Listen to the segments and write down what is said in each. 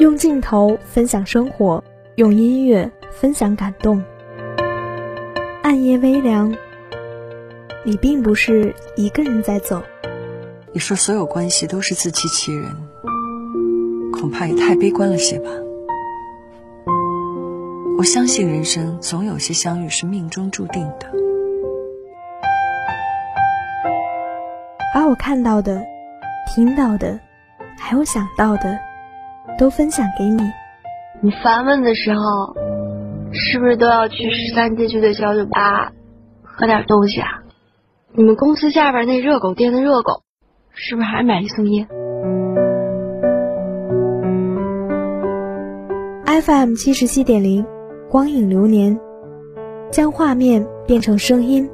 用镜头分享生活，用音乐分享感动。暗夜微凉，你并不是一个人在走。你说所有关系都是自欺欺人，恐怕也太悲观了些吧。我相信人生总有些相遇是命中注定的。把我看到的、听到的，还有想到的，都分享给你。你烦闷的时候，是不是都要去十三街区的小酒吧喝点东西啊？你们公司下边那热狗店的热狗。是不是还买一送一？FM 七十七点零，光影流年，将画面变成声音，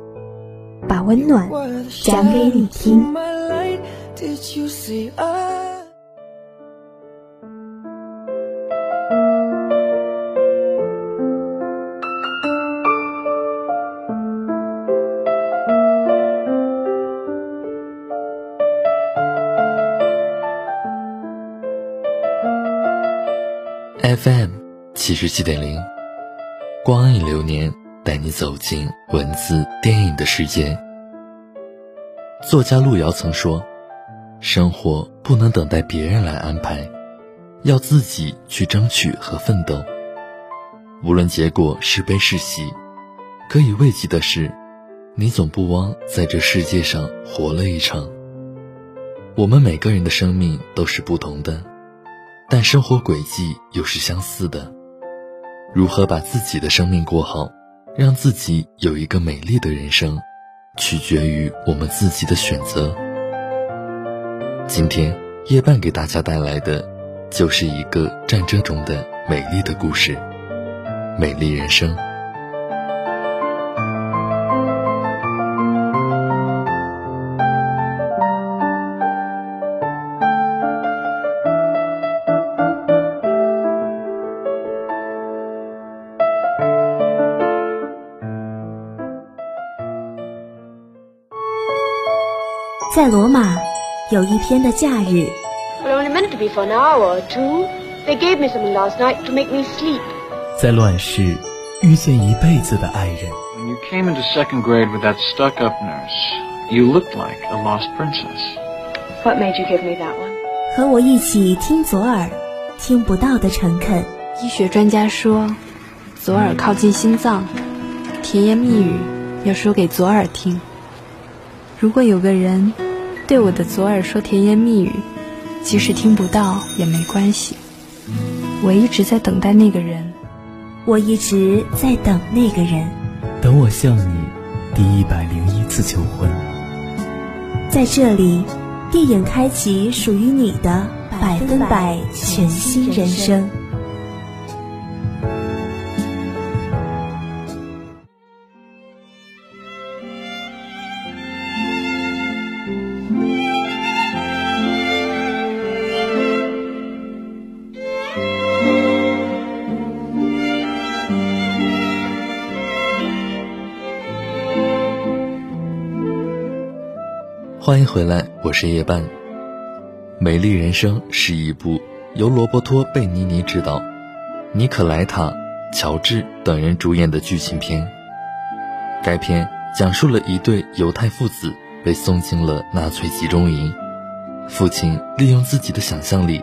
把温暖讲给你听。FM 七十七点零，光影流年带你走进文字电影的世界。作家路遥曾说：“生活不能等待别人来安排，要自己去争取和奋斗。无论结果是悲是喜，可以慰藉的是，你总不枉在这世界上活了一场。我们每个人的生命都是不同的。”但生活轨迹又是相似的，如何把自己的生命过好，让自己有一个美丽的人生，取决于我们自己的选择。今天夜半给大家带来的，就是一个战争中的美丽的故事，美丽人生。在罗马，有一天的假日。在乱世，遇见一辈子的爱人。When you came into second grade with that stuck-up nurse, you looked like a lost princess. What made you give me that one? 和我一起听左耳，听不到的诚恳。医学专家说，左耳靠近心脏，甜言蜜语要说给左耳听。如果有个人。对我的左耳说甜言蜜语，即使听不到也没关系。我一直在等待那个人，我一直在等那个人。等我向你第一百零一次求婚。在这里，电影开启属于你的百分百全新人生。欢迎回来，我是夜半。《美丽人生》是一部由罗伯托·贝尼尼执导、尼可莱塔·乔治等人主演的剧情片。该片讲述了一对犹太父子被送进了纳粹集中营，父亲利用自己的想象力，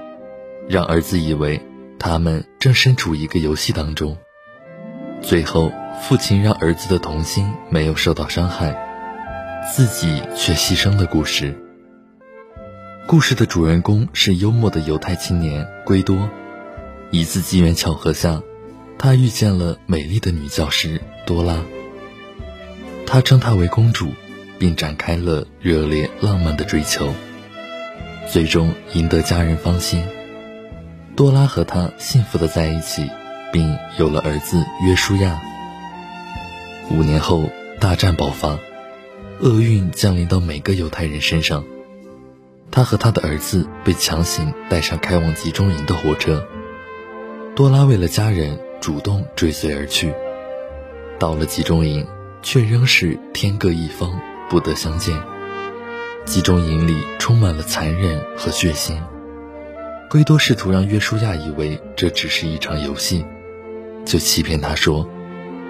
让儿子以为他们正身处一个游戏当中。最后，父亲让儿子的童心没有受到伤害。自己却牺牲的故事。故事的主人公是幽默的犹太青年圭多。一次机缘巧合下，他遇见了美丽的女教师多拉。他称她为公主，并展开了热烈浪漫的追求，最终赢得家人芳心。多拉和他幸福的在一起，并有了儿子约书亚。五年后，大战爆发。厄运降临到每个犹太人身上，他和他的儿子被强行带上开往集中营的火车。多拉为了家人主动追随而去，到了集中营，却仍是天各一方，不得相见。集中营里充满了残忍和血腥，圭多试图让约书亚以为这只是一场游戏，就欺骗他说，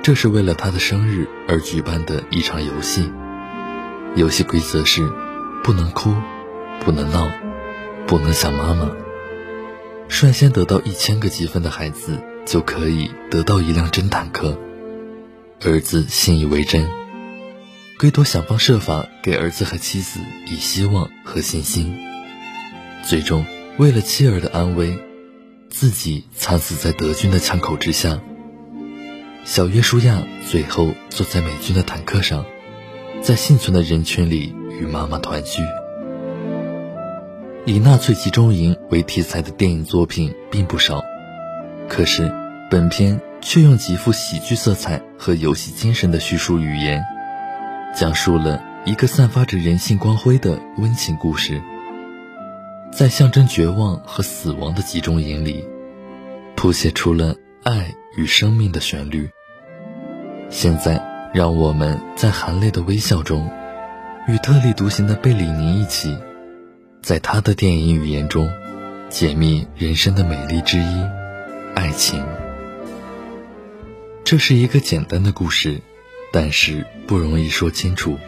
这是为了他的生日而举办的一场游戏。游戏规则是，不能哭，不能闹，不能想妈妈。率先得到一千个积分的孩子就可以得到一辆真坦克。儿子信以为真，圭多想方设法给儿子和妻子以希望和信心。最终，为了妻儿的安危，自己惨死在德军的枪口之下。小约书亚最后坐在美军的坦克上，在幸存的人群里与妈妈团聚。以纳粹集中营为题材的电影作品并不少，可是本片却用极富喜剧色彩和游戏精神的叙述语言，讲述了一个散发着人性光辉的温情故事。在象征绝望和死亡的集中营里，谱写出了爱与生命的旋律。现在，让我们在含泪的微笑中，与特立独行的贝里尼一起。在他的电影语言中，解密人生的美丽之一——爱情。这是一个简单的故事，但是不容易说清楚，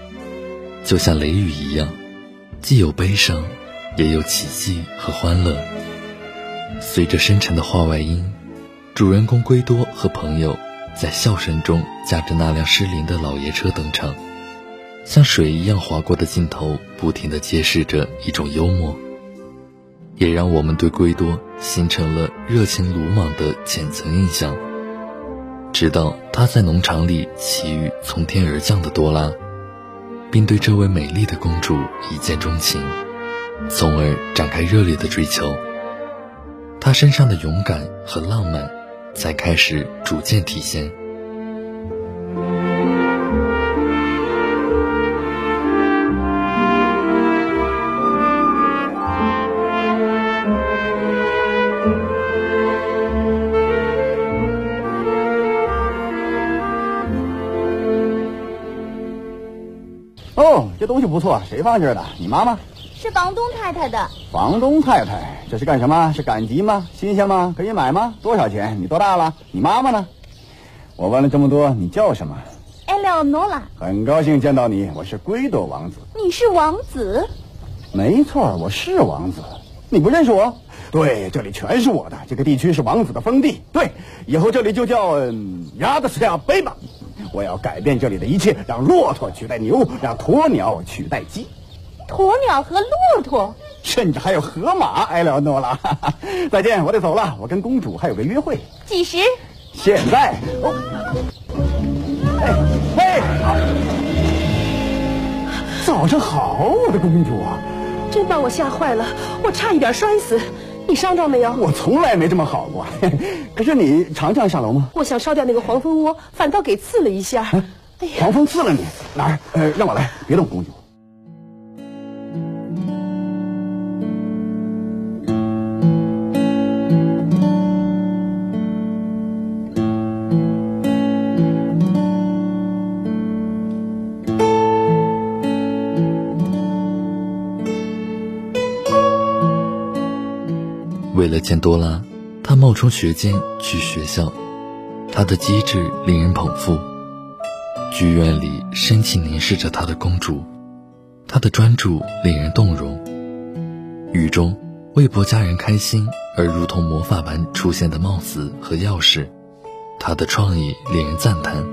就像雷雨一样，既有悲伤，也有奇迹和欢乐。随着深沉的话外音，主人公圭多和朋友在笑声中驾着那辆失灵的老爷车登场。像水一样划过的镜头，不停地揭示着一种幽默，也让我们对圭多形成了热情鲁莽的浅层印象。直到他在农场里奇遇从天而降的多拉，并对这位美丽的公主一见钟情，从而展开热烈的追求。他身上的勇敢和浪漫，才开始逐渐体现。哦这东西不错，谁放这儿的？你妈妈？是房东太太的。房东太太，这是干什么？是赶集吗？新鲜吗？可以买吗？多少钱？你多大了？你妈妈呢？我问了这么多，你叫什么。很高兴见到你，我是圭多王子。你是王子？没错，我是王子。你不认识我？对，这里全是我的。这个地区是王子的封地。对，以后这里就叫亚德斯亚贝巴。我要改变这里的一切，让骆驼取代牛，让鸵鸟取代鸡，鸵鸟和骆驼，甚至还有河马。埃廖诺拉，再见，我得走了，我跟公主还有个约会。几时？现在。哦，哎，早上好，我的公主啊，真把我吓坏了，我差一点摔死。你伤着没有？我从来没这么好过。可是你常常下楼吗？我想烧掉那个黄蜂窝，反倒给刺了一下。哎呀，黄蜂刺了你哪儿？呃，让我来，别动，公主。为了见多拉，他冒充学监去学校。他的机智令人捧腹。剧院里深情凝视着他的公主，他的专注令人动容。雨中为博家人开心而如同魔法般出现的帽子和钥匙，他的创意令人赞叹。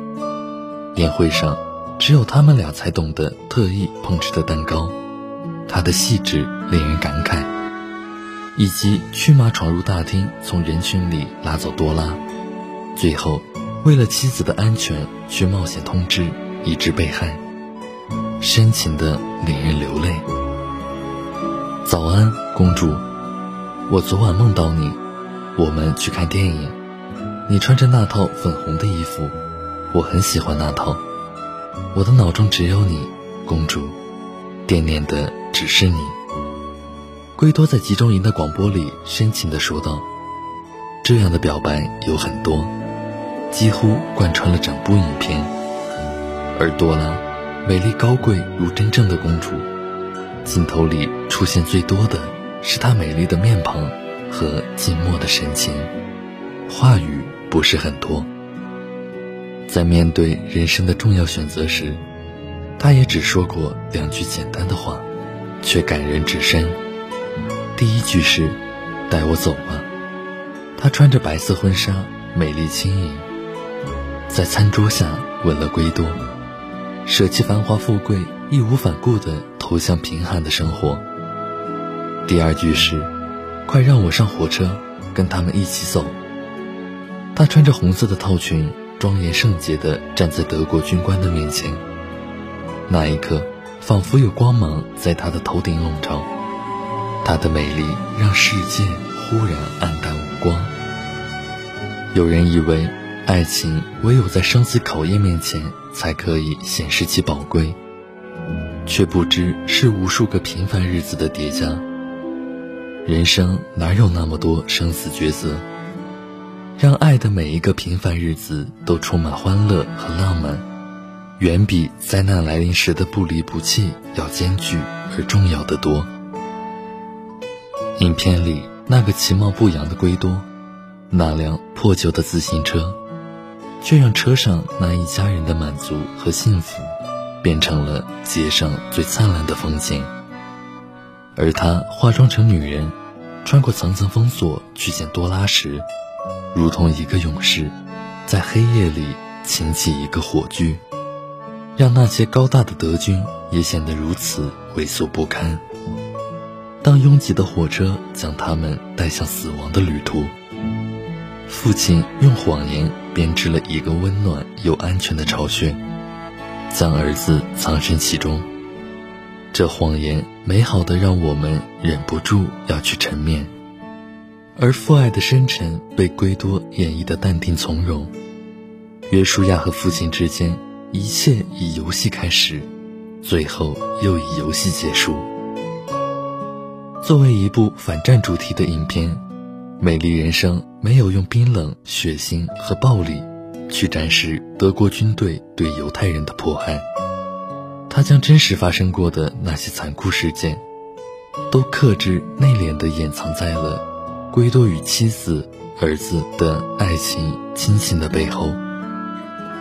宴会上只有他们俩才懂得特意烹制的蛋糕，他的细致令人感慨。以及驱马闯入大厅，从人群里拉走多拉，最后为了妻子的安全去冒险通知，以致被害，深情的令人流泪。早安，公主，我昨晚梦到你，我们去看电影，你穿着那套粉红的衣服，我很喜欢那套，我的脑中只有你，公主，惦念的只是你。圭多在集中营的广播里深情地说道：“这样的表白有很多，几乎贯穿了整部影片。而多拉，美丽高贵如真正的公主，镜头里出现最多的是她美丽的面庞和静默的神情，话语不是很多。在面对人生的重要选择时，她也只说过两句简单的话，却感人至深。第一句是：“带我走吧。”她穿着白色婚纱，美丽轻盈，在餐桌下吻了圭多，舍弃繁华富贵，义无反顾地投向贫寒的生活。第二句是：“快让我上火车，跟他们一起走。”她穿着红色的套裙，庄严圣洁地站在德国军官的面前。那一刻，仿佛有光芒在她的头顶笼罩。她的美丽让世界忽然黯淡无光。有人以为，爱情唯有在生死考验面前才可以显示其宝贵，却不知是无数个平凡日子的叠加。人生哪有那么多生死抉择？让爱的每一个平凡日子都充满欢乐和浪漫，远比灾难来临时的不离不弃要艰巨而重要的多。影片里那个其貌不扬的圭多，那辆破旧的自行车，却让车上那一家人的满足和幸福，变成了街上最灿烂的风景。而他化妆成女人，穿过层层封锁去见多拉时，如同一个勇士，在黑夜里擎起一个火炬，让那些高大的德军也显得如此猥琐不堪。当拥挤的火车将他们带向死亡的旅途，父亲用谎言编织了一个温暖又安全的巢穴，将儿子藏身其中。这谎言美好的让我们忍不住要去沉眠，而父爱的深沉被圭多演绎的淡定从容。约书亚和父亲之间，一切以游戏开始，最后又以游戏结束。作为一部反战主题的影片，《美丽人生》没有用冰冷、血腥和暴力去展示德国军队对犹太人的迫害。他将真实发生过的那些残酷事件，都克制内敛地掩藏在了圭多与妻子、儿子的爱情亲情的背后。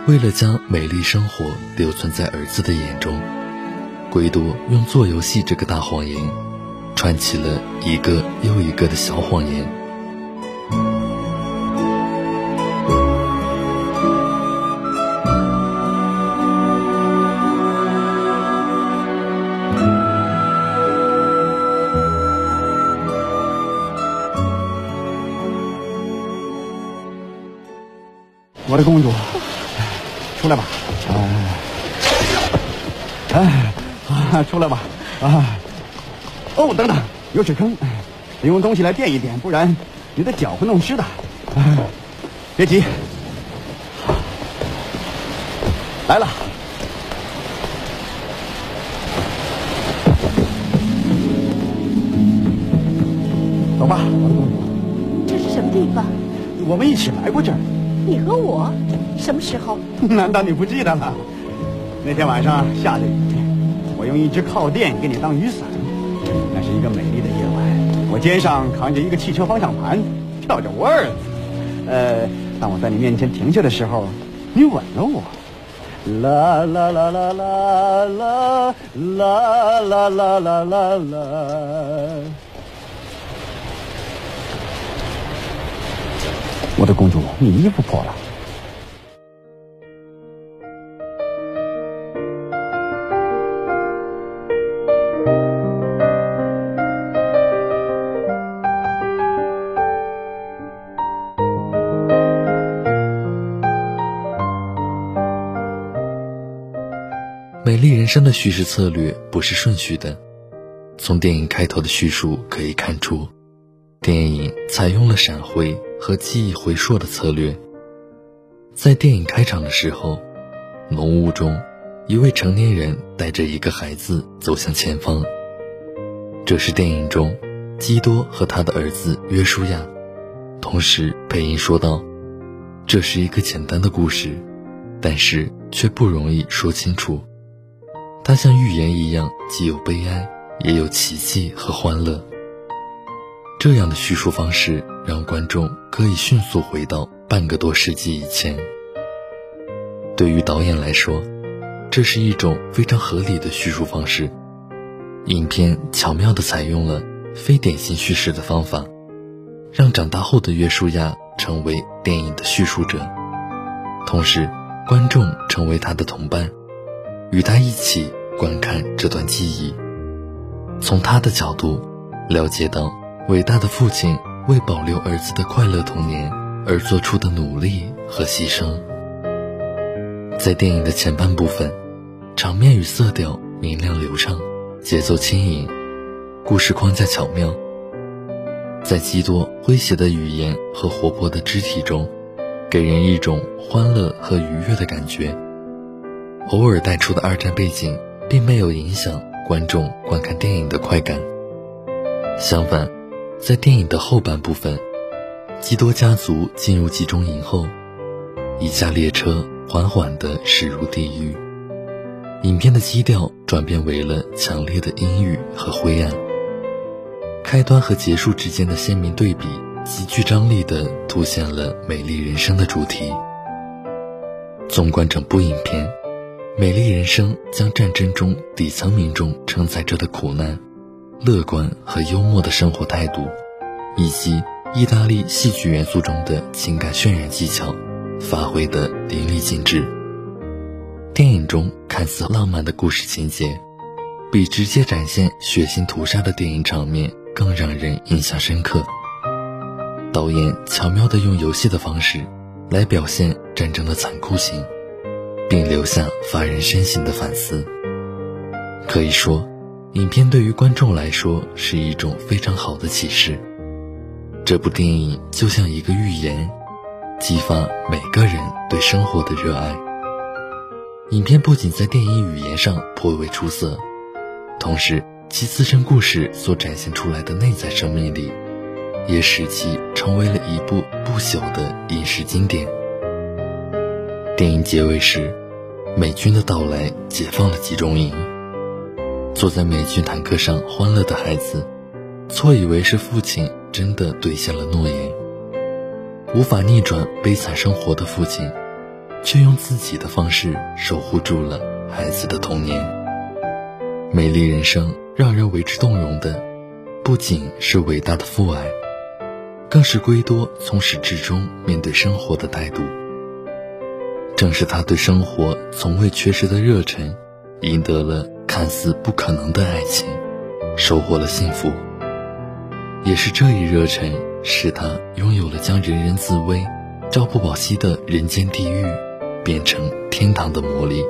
为了将美丽生活留存在儿子的眼中，圭多用做游戏这个大谎言，串起了一个又一个的小谎言。我的公主，出来吧！哎，啊，出来吧！啊，哦，等等，有水坑，得用东西来垫一垫，不然你的脚会弄湿的。别急，来了，走吧。这是什么地方？我们一起来过这儿。你和我什么时候？难道你不记得了？那天晚上下着雨，我用一只靠垫给你当雨伞。一个美丽的夜晚，我肩上扛着一个汽车方向盘，跳着沃尔兹。呃，当我在你面前停下的时候，你吻了我。啦啦啦啦啦啦啦啦啦啦啦啦。我的公主，你衣服破了。美丽人生的叙事策略不是顺序的，从电影开头的叙述可以看出，电影采用了闪回和记忆回溯的策略。在电影开场的时候，浓雾中，一位成年人带着一个孩子走向前方。这是电影中基多和他的儿子约书亚。同时配音说道：“这是一个简单的故事，但是却不容易说清楚。”它像预言一样，既有悲哀，也有奇迹和欢乐。这样的叙述方式让观众可以迅速回到半个多世纪以前。对于导演来说，这是一种非常合理的叙述方式。影片巧妙地采用了非典型叙事的方法，让长大后的约书亚成为电影的叙述者，同时观众成为他的同伴，与他一起观看这段记忆，从他的角度了解到伟大的父亲为保留儿子的快乐童年而做出的努力和牺牲。在电影的前半部分，场面与色调明亮流畅。节奏轻盈，故事框架巧妙，在极多诙谐的语言和活泼的肢体中，给人一种欢乐和愉悦的感觉。偶尔带出的二战背景，并没有影响观众观看电影的快感。相反，在电影的后半部分，基多家族进入集中营后，一架列车缓缓地驶入地狱。影片的基调转变为了强烈的阴郁和灰暗，开端和结束之间的鲜明对比，极具张力地凸显了美丽人生的主题。纵观整部影片，美丽人生将战争中底层民众承载着的苦难、乐观和幽默的生活态度，以及意大利戏剧元素中的情感渲染技巧，发挥得淋漓尽致。电影中看似浪漫的故事情节，比直接展现血腥屠杀的电影场面更让人印象深刻。导演巧妙地用游戏的方式来表现战争的残酷性，并留下发人深省的反思。可以说，影片对于观众来说是一种非常好的启示。这部电影就像一个寓言，激发每个人对生活的热爱。影片不仅在电影语言上颇为出色，同时其自身故事所展现出来的内在生命力，也使其成为了一部不朽的影视经典。电影结尾时，美军的到来解放了集中营，坐在美军坦克上欢乐的孩子，错以为是父亲真的兑现了诺言。无法逆转悲惨生活的父亲。却用自己的方式守护住了孩子的童年。美丽人生让人为之动容的，不仅是伟大的父爱，更是圭多从始至终面对生活的态度。正是他对生活从未缺失的热忱，赢得了看似不可能的爱情，收获了幸福。也是这一热忱，使他拥有了将人人自危、朝不保夕的人间地狱。变成天堂的魔力。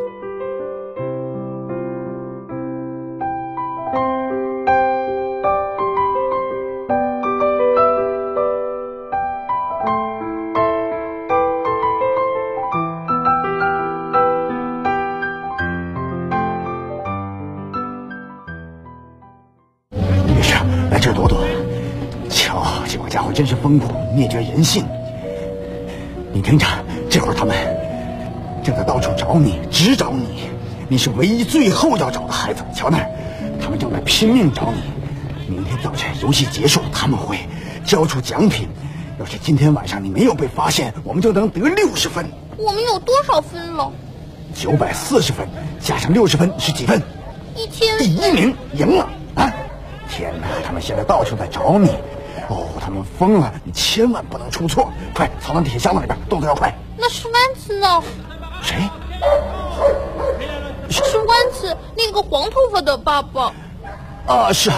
真是疯狂，灭绝人性。你听着，这会儿他们。正在到处找你，只找你，你是唯一、最后要找的孩子。瞧那儿，他们正在拼命找你。明天早晨游戏结束，他们会交出奖品。要是今天晚上你没有被发现，我们就能得六十分。我们有多少分了？九百四十分，加上六十分是几分？一千。第一名赢了啊！天哪，他们现在到处在找你。哦，他们疯了！你千万不能出错，快藏到铁箱子里边，动作要快。那是万子呢？谁？是弯子，那个黄头发的爸爸。啊，是，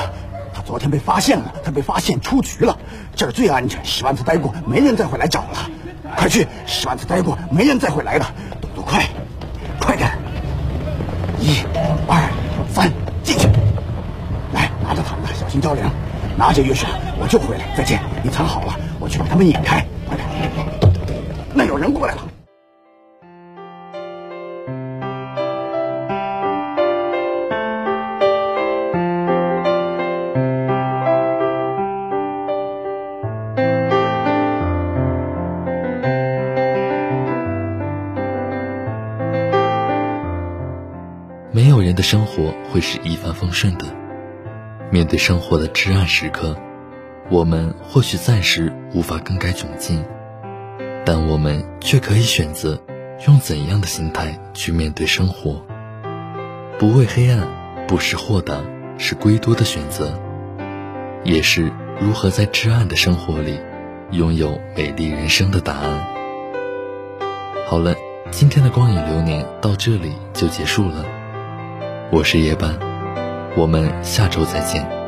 他昨天被发现了，他被发现出局了。这儿最安全，十万次待过，没人再会来找了。快去，十万次待过，没人再会来的。动作快，快点！一、二、三，进去。来，拿着毯子，小心着凉。拿着钥匙，我就回来。再见，你藏好了，我去把他们引开。快点，那有人过来了。没有人的生活会是一帆风顺的。面对生活的至暗时刻，我们或许暂时无法更改窘境，但我们却可以选择用怎样的心态去面对生活。不畏黑暗，不识豁达，是归多的选择，也是如何在至暗的生活里拥有美丽人生的答案。好了，今天的光影流年到这里就结束了。我是夜半，我们下周再见。